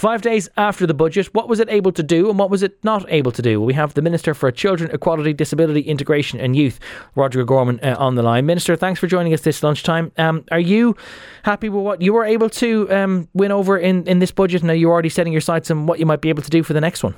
Five days after the budget, what was it able to do and what was it not able to do? We have the Minister for Children, Equality, Disability, Integration and Youth, Roderic O'Gorman, uh, on the line. Minister, thanks for joining us this lunchtime. Um, are you happy with what you were able to um, win over in, in this budget? Now you're already setting your sights on what you might be able to do for the next one.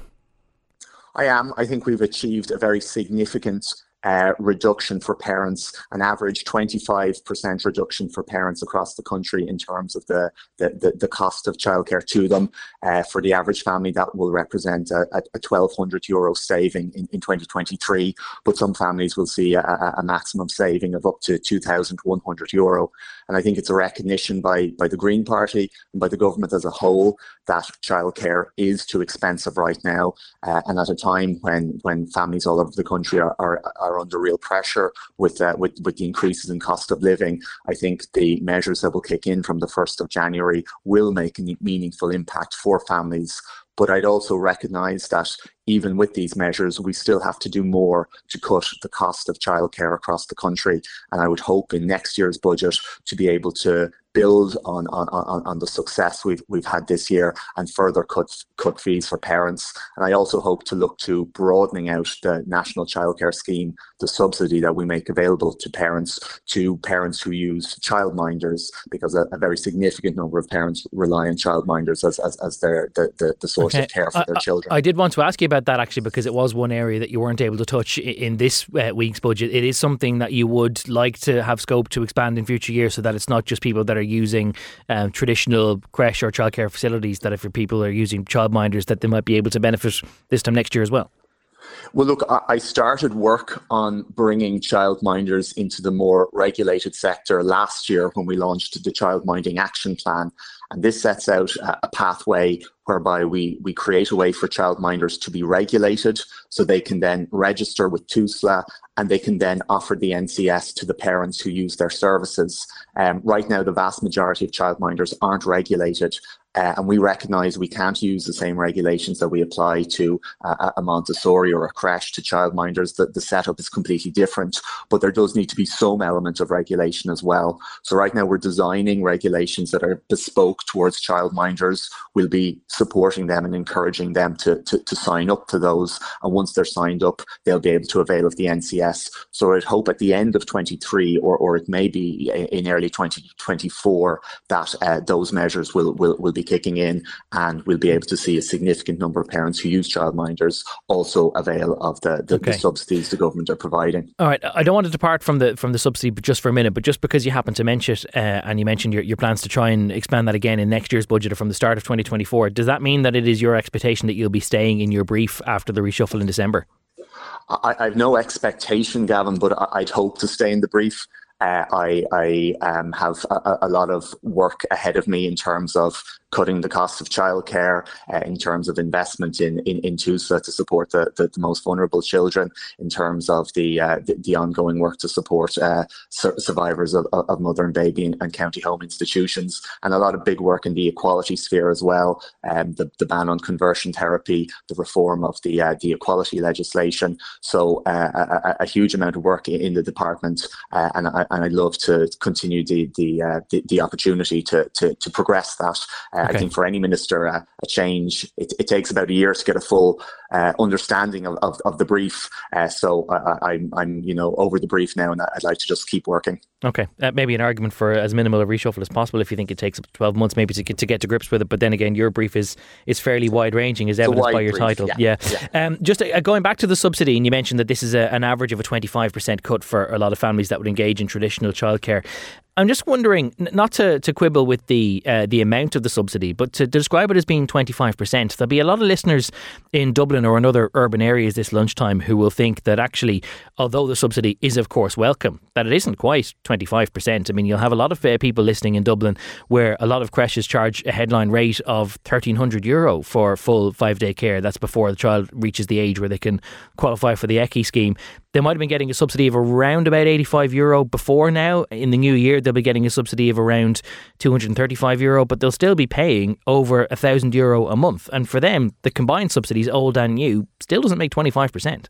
I am. I think we've achieved a very significant uh, reduction for parents, an average 25% reduction for parents across the country in terms of the, the, the, the cost of childcare to them. Uh, for the average family, that will represent a, a 1,200 euro saving in, in 2023, but some families will see a, a maximum saving of up to 2,100 euro. And I think it's a recognition by, by the Green Party and by the government as a whole that childcare is too expensive right now. Uh, and at a time when, when families all over the country are, are, are under real pressure with, uh, with, with the increases in cost of living, I think the measures that will kick in from the 1st of January will make a meaningful impact for families but I'd also recognise that even with these measures, we still have to do more to cut the cost of childcare across the country. And I would hope in next year's budget to be able to build on, on, on, on the success we've, we've had this year and further cut, cut fees for parents. And I also hope to look to broadening out the National Childcare Scheme, the subsidy that we make available to parents, to parents who use childminders, because a, a very significant number of parents rely on childminders as, as, as their, the, the, the source okay. of care for I, their children. I, I did want to ask you about that actually, because it was one area that you weren't able to touch in this uh, week's budget. It is something that you would like to have scope to expand in future years so that it's not just people that are are using um, traditional creche or childcare facilities, that if your people are using childminders, that they might be able to benefit this time next year as well? Well, look, I started work on bringing childminders into the more regulated sector last year when we launched the Childminding Action Plan. And this sets out a pathway whereby we, we create a way for childminders to be regulated so they can then register with TUSLA and they can then offer the NCS to the parents who use their services. Um, right now, the vast majority of childminders aren't regulated uh, and we recognise we can't use the same regulations that we apply to uh, a Montessori or a creche to childminders. That the setup is completely different, but there does need to be some element of regulation as well. So right now we're designing regulations that are bespoke towards childminders. We'll be supporting them and encouraging them to, to, to sign up to those. And once they're signed up, they'll be able to avail of the NCS. So I'd hope at the end of 23 or, or it may be in early 2024 that uh, those measures will, will, will be kicking in and we'll be able to see a significant number of parents who use childminders also avail of the, the, okay. the subsidies the government are providing. All right. I don't want to depart from the from the subsidy but just for a minute, but just because you happen to mention it uh, and you mentioned your, your plans to try and expand that again in next year's budget or from the start of 2024, does that mean that it is your expectation that you'll be staying in your brief after the reshuffle in December? I, I have no expectation, Gavin, but I, would hope to stay in the brief. Uh, I, I um, have a, a, lot of work ahead of me in terms of cutting the cost of childcare, uh, in terms of investment in, in, in TUSLA to support the, the, the, most vulnerable children, in terms of the, uh, the, the, ongoing work to support uh, survivors of, of mother and baby and, and, county home institutions, and a lot of big work in the equality sphere as well, um, the, the ban on conversion therapy, the reform of the, uh, the equality legislation. So uh, a, a, huge amount of work in the department, and, I, and I'd love to continue the, the, the, the, opportunity to, to, to progress that okay. I think for any minister, uh, a change, it, it, takes about a year to get a full uh, understanding of, of, of, the brief. Uh, so I, am I'm, I'm, you know, over the brief now and I'd like to just keep working. Okay. Uh, maybe an argument for as minimal a reshuffle as possible if you think it takes 12 months maybe to get, to get to grips with it. But then again, your brief is, is fairly wide ranging as evidenced by your brief, title. Yeah. yeah. yeah. Um, just uh, going back to the subsidy, and you mentioned that this is a, an average of a 25% cut for a lot of families that would engage in traditional childcare. I'm just wondering, not to, to quibble with the uh, the amount of the subsidy, but to describe it as being 25%. There'll be a lot of listeners in Dublin or in other urban areas this lunchtime who will think that actually, although the subsidy is of course welcome, that it isn't quite 25%. I mean, you'll have a lot of uh, people listening in Dublin where a lot of creches charge a headline rate of 1300 euro for full five day care. That's before the child reaches the age where they can qualify for the ECCE scheme. They might have been getting a subsidy of around about 85 euro before now. In the new year, they'll be getting a subsidy of around 235 euro, but they'll still be paying over a thousand euro a month. And for them, the combined subsidies, old and new, still doesn't make 25%.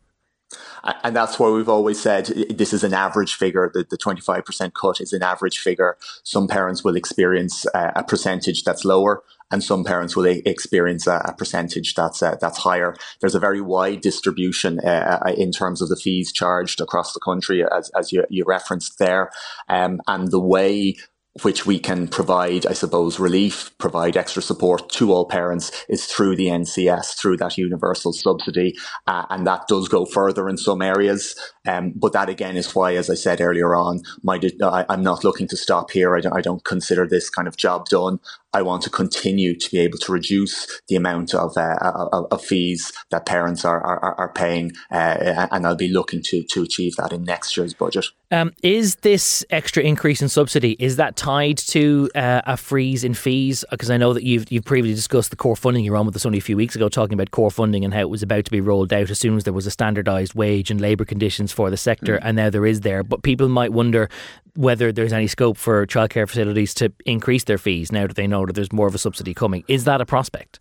And that's why we've always said this is an average figure. The, the 25% cut is an average figure. Some parents will experience uh, a percentage that's lower and some parents will experience a, a percentage that's uh, that's higher. There's a very wide distribution uh, uh, in terms of the fees charged across the country, as, as you, you referenced there, um, and the way which we can provide, I suppose, relief, provide extra support to all parents is through the NCS, through that universal subsidy. Uh, and that does go further in some areas. Um, but that again is why, as I said earlier on, my, I, am not looking to stop here. I don't, I don't consider this kind of job done. I want to continue to be able to reduce the amount of, uh, of, of, fees that parents are, are, are paying, uh, and I'll be looking to, to achieve that in next year's budget. Um, is this extra increase in subsidy is that tied to uh, a freeze in fees? Because I know that you've you've previously discussed the core funding. You were on with us only a few weeks ago talking about core funding and how it was about to be rolled out as soon as there was a standardised wage and labour conditions for the sector, mm. and now there is there. But people might wonder whether there's any scope for childcare facilities to increase their fees now that they know that there's more of a subsidy coming. Is that a prospect?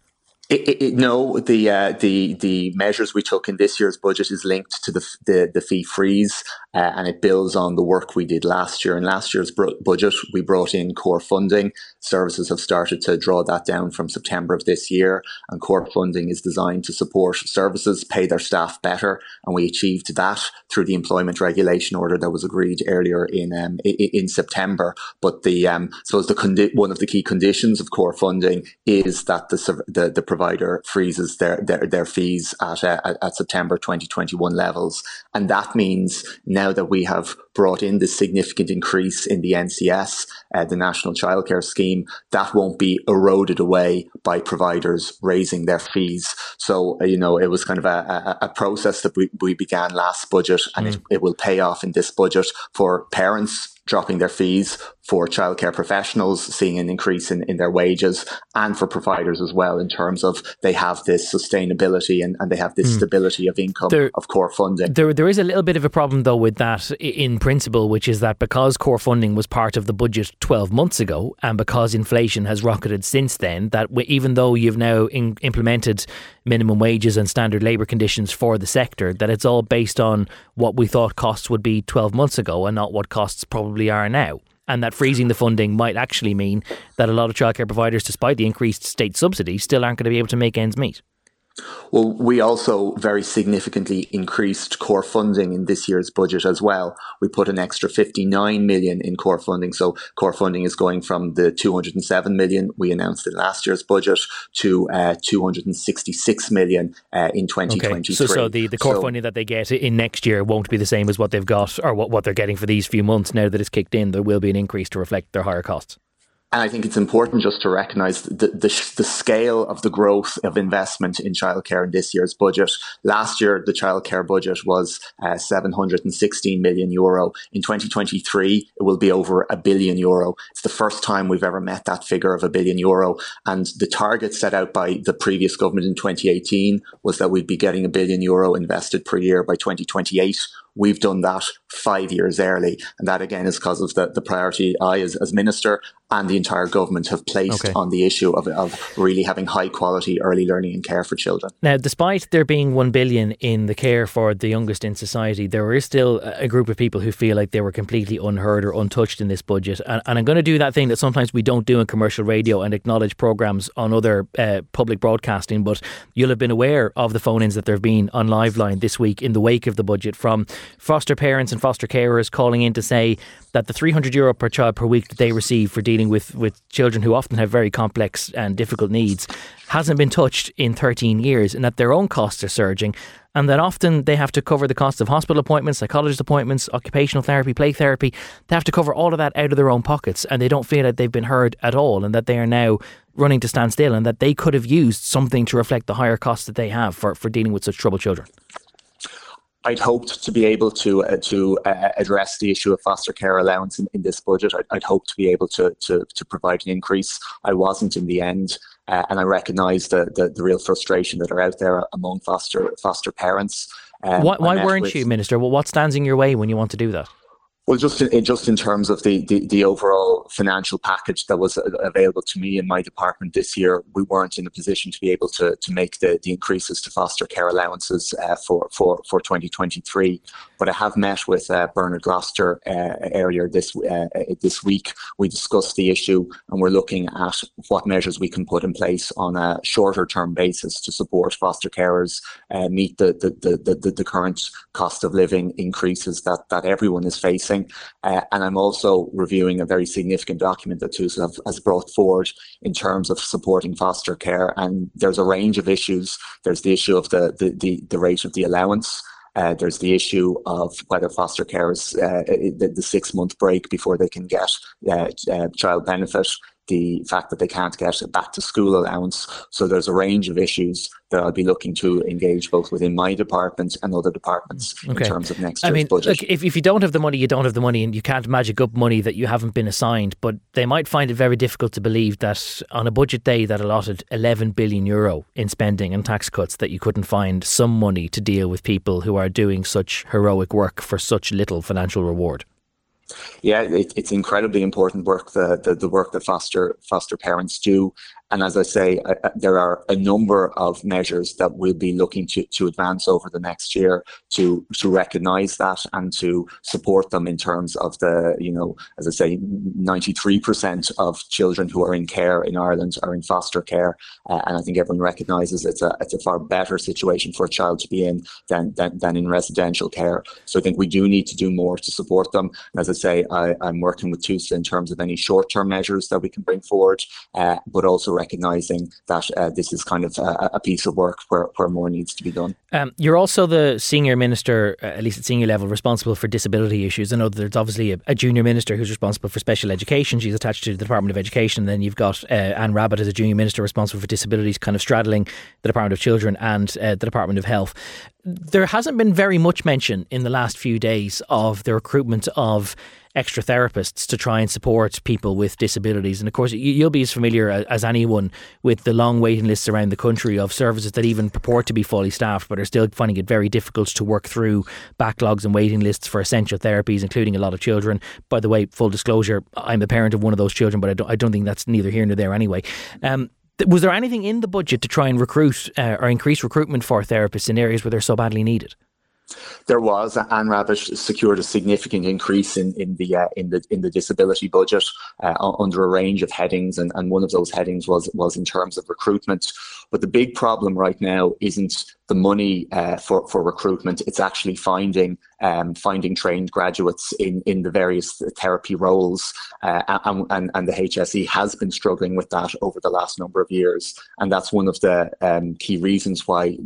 It, it, it, no, the uh, the the measures we took in this year's budget is linked to the the, the fee freeze, uh, and it builds on the work we did last year. In last year's budget, we brought in core funding. Services have started to draw that down from September of this year, and core funding is designed to support services pay their staff better, and we achieved that through the employment regulation order that was agreed earlier in um, in September. But the um, suppose the condi- one of the key conditions of core funding is that the the, the provider freezes their their, their fees at, uh, at September 2021 levels, and that means now that we have brought in this significant increase in the NCS, uh, the National Childcare Scheme, that won't be eroded away by providers raising their fees. So, uh, you know, it was kind of a, a, a process that we, we began last budget and mm. it, it will pay off in this budget for parents dropping their fees for childcare professionals, seeing an increase in, in their wages, and for providers as well, in terms of they have this sustainability and, and they have this mm. stability of income there, of core funding. There, there is a little bit of a problem, though, with that in principle, which is that because core funding was part of the budget 12 months ago, and because inflation has rocketed since then, that even though you've now in, implemented minimum wages and standard labour conditions for the sector, that it's all based on what we thought costs would be 12 months ago and not what costs probably are now and that freezing the funding might actually mean that a lot of childcare providers, despite the increased state subsidy, still aren't going to be able to make ends meet. Well, we also very significantly increased core funding in this year's budget as well. We put an extra 59 million in core funding. So core funding is going from the 207 million we announced in last year's budget to uh, 266 million uh, in 2023. Okay. So, so the, the core so, funding that they get in next year won't be the same as what they've got or what, what they're getting for these few months now that it's kicked in. There will be an increase to reflect their higher costs. And I think it's important just to recognise the, the, the, scale of the growth of investment in childcare in this year's budget. Last year, the childcare budget was uh, 716 million euro. In 2023, it will be over a billion euro. It's the first time we've ever met that figure of a billion euro. And the target set out by the previous government in 2018 was that we'd be getting a billion euro invested per year by 2028 We've done that five years early. And that again is because of the, the priority I as, as minister and the entire government have placed okay. on the issue of, of really having high quality early learning and care for children. Now, despite there being one billion in the care for the youngest in society, there is still a group of people who feel like they were completely unheard or untouched in this budget. And, and I'm going to do that thing that sometimes we don't do in commercial radio and acknowledge programs on other uh, public broadcasting. But you'll have been aware of the phone ins that there have been on Liveline this week in the wake of the budget from foster parents and foster carers calling in to say that the 300 euro per child per week that they receive for dealing with, with children who often have very complex and difficult needs hasn't been touched in 13 years and that their own costs are surging and that often they have to cover the costs of hospital appointments, psychologist appointments, occupational therapy, play therapy. They have to cover all of that out of their own pockets and they don't feel that they've been heard at all and that they are now running to stand still and that they could have used something to reflect the higher costs that they have for, for dealing with such troubled children. I'd hoped to be able to uh, to uh, address the issue of foster care allowance in, in this budget. I'd, I'd hoped to be able to, to, to provide an increase. I wasn't in the end, uh, and I recognise the, the, the real frustration that are out there among foster foster parents. Um, why, why weren't with, you, Minister? Well, what stands in your way when you want to do that? Well, just in, just in terms of the, the, the, overall financial package that was available to me in my department this year, we weren't in a position to be able to, to make the, the increases to foster care allowances uh, for, for, for 2023. But I have met with uh, Bernard Gloster uh, earlier this uh, this week. We discussed the issue and we're looking at what measures we can put in place on a shorter term basis to support foster carers uh, meet the, the, the, the, the current cost of living increases that, that everyone is facing. Uh, and I'm also reviewing a very significant document that TUSLA has brought forward in terms of supporting foster care. And there's a range of issues. There's the issue of the, the, the, the rate of the allowance. Uh, there's the issue of whether foster carers, uh, the, the, six month break before they can get uh, uh child benefit the fact that they can't get a back to school allowance. So there's a range of issues that I'll be looking to engage both within my department and other departments okay. in terms of next year's I mean, budget. Look, if, if you don't have the money, you don't have the money, and you can't magic up money that you haven't been assigned. But they might find it very difficult to believe that on a budget day that allotted 11 billion euro in spending and tax cuts, that you couldn't find some money to deal with people who are doing such heroic work for such little financial reward. Yeah, it, it's incredibly important work the, the, the work that foster foster parents do, and as I say, uh, there are a number of measures that we'll be looking to, to advance over the next year to to recognise that and to support them in terms of the, you know, as I say, 93% of children who are in care in Ireland are in foster care, uh, and I think everyone recognises it's a it's a far better situation for a child to be in than than, than in residential care. So I think we do need to do more to support them. And as I say, I, am working with TUSLA in terms of any short term measures that we can bring forward, uh, but also recognizing that uh, this is kind of a, a, piece of work where, where more needs to be done. Um, you're also the senior minister, uh, at least at senior level, responsible for disability issues. I know there's obviously a, a, junior minister who's responsible for special education. She's attached to the Department of Education. Then you've got uh, Anne Rabbitte as a junior minister responsible for disabilities, kind of straddling the Department of Children and uh, the Department of Health there hasn't been very much mention in the last few days of the recruitment of extra therapists to try and support people with disabilities. And of course, you'll be as familiar as anyone with the long waiting lists around the country of services that even purport to be fully staffed, but are still finding it very difficult to work through backlogs and waiting lists for essential therapies, including a lot of children. By the way, full disclosure, I'm a parent of one of those children, but I don't, I don't think that's neither here nor there anyway. Um, was there anything in the budget to try and recruit uh, or increase recruitment for therapists in areas where they're so badly needed? There was Anne Rabbitte secured a significant increase in, in the uh, in the in the disability budget uh, under a range of headings, and, and one of those headings was was in terms of recruitment. But the big problem right now isn't the money uh, for for recruitment; it's actually finding um, finding trained graduates in in the various therapy roles, uh, and, and, and the HSE has been struggling with that over the last number of years, and that's one of the um, key reasons why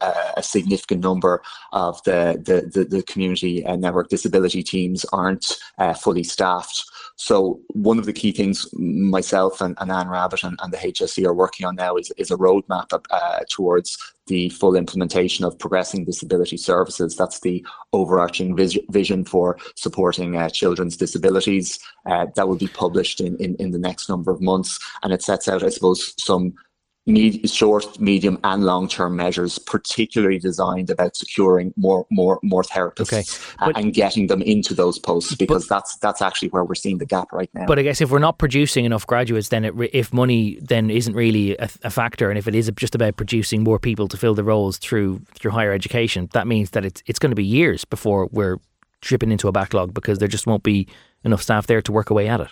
uh, a significant number of the the, the, the community and network disability teams aren't uh, fully staffed. So one of the key things myself and, and Anne Rabbitte and, and, the HSE are working on now is, is a roadmap uh, towards the full implementation of progressing disability services. That's the overarching vis- vision for supporting uh, children's disabilities. Uh, that will be published in, in, in the next number of months. And it sets out, I suppose, some med- short, medium, and long-term measures, particularly designed about securing more, more, more therapists okay. Uh, but, and getting them into those posts because but, that's that's actually where we're seeing the gap right now. But I guess if we're not producing enough graduates, then it, if money then isn't really a, a, factor, and if it is just about producing more people to fill the roles through through higher education, that means that it's it's going to be years before we're tripping into a backlog because there just won't be enough staff there to work away at it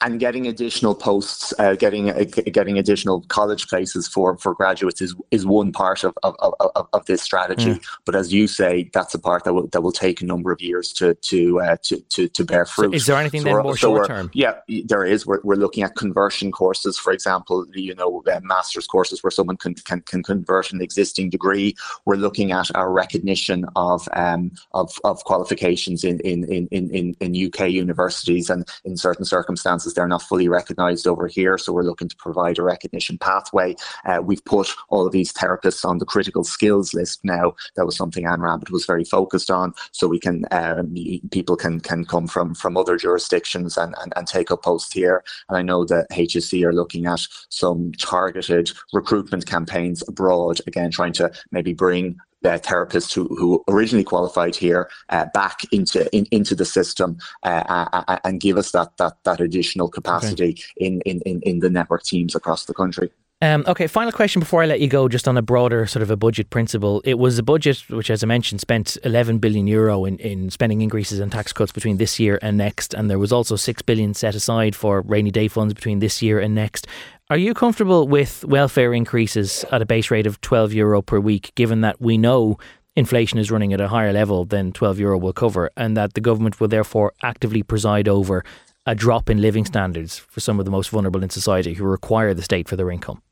and getting additional posts, uh, getting uh, getting additional college places for, for graduates is is one part of of, of, of this strategy. Mm. But as you say, that's a part that will that will take a number of years to to uh, to, to, to bear fruit. So is there anything so then more so short term? Yeah, there is. We're, we're looking at conversion courses, for example. You know, uh, master's courses where someone can, can can convert an existing degree. We're looking at our recognition of um of, of qualifications in in, in, in, in UK universities and in certain circumstances circumstances, they're not fully recognised over here. So we're looking to provide a recognition pathway. Uh, we've put all of these therapists on the critical skills list now. That was something Anne Rabbitte was very focused on. So we can um, people can can come from from other jurisdictions and, and, and take up posts here. And I know that HSE are looking at some targeted recruitment campaigns abroad, again trying to maybe bring uh, therapists who, who originally qualified here uh, back into in, into the system uh, and give us that that that additional capacity okay. in, in, in the network teams across the country. Um, okay, final question before I let you go, just on a broader sort of a budget principle. It was a budget which, as I mentioned, spent 11 billion euro in, in spending increases and tax cuts between this year and next, and there was also 6 billion set aside for rainy day funds between this year and next. Are you comfortable with welfare increases at a base rate of 12 euro per week, given that we know inflation is running at a higher level than 12 euro will cover, and that the government will therefore actively preside over a drop in living standards for some of the most vulnerable in society who require the state for their income?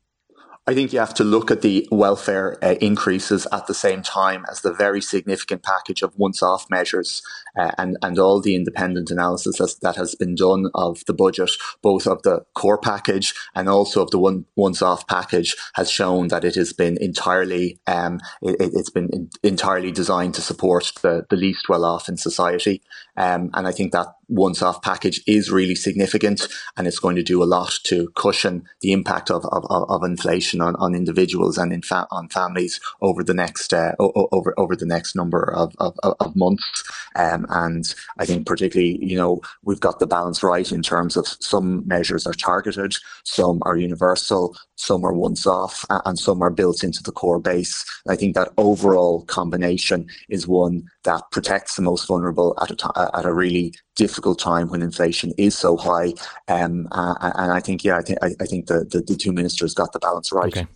I think you have to look at the welfare uh, increases at the same time as the very significant package of once-off measures uh, and and all the independent analysis that has been done of the budget, both of the core package and also of the one once-off package, has shown that it has been entirely um, it, has been in, entirely designed to support the, the least well-off in society. Um, and I think that once-off package is really significant, and it's going to do a lot to cushion the impact of, of, of inflation on, on individuals and in fa- on families over the next uh, over over the next number of, of, of months. Um, and I think particularly, you know, we've got the balance right in terms of some measures are targeted, some are universal, some are once off, and some are built into the core base. I think that overall combination is one that protects the most vulnerable at a, t- at a really difficult time when inflation is so high. Um, uh, and I think, yeah, I think I, I think the, the, the, two ministers got the balance right. Okay.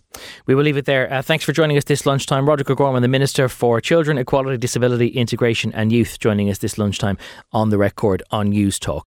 We will leave it there. Uh, thanks for joining us this lunchtime. Roderic O'Gorman, the Minister for Children, Equality, Disability, Integration and Youth, joining us this lunchtime on the record on Newstalk.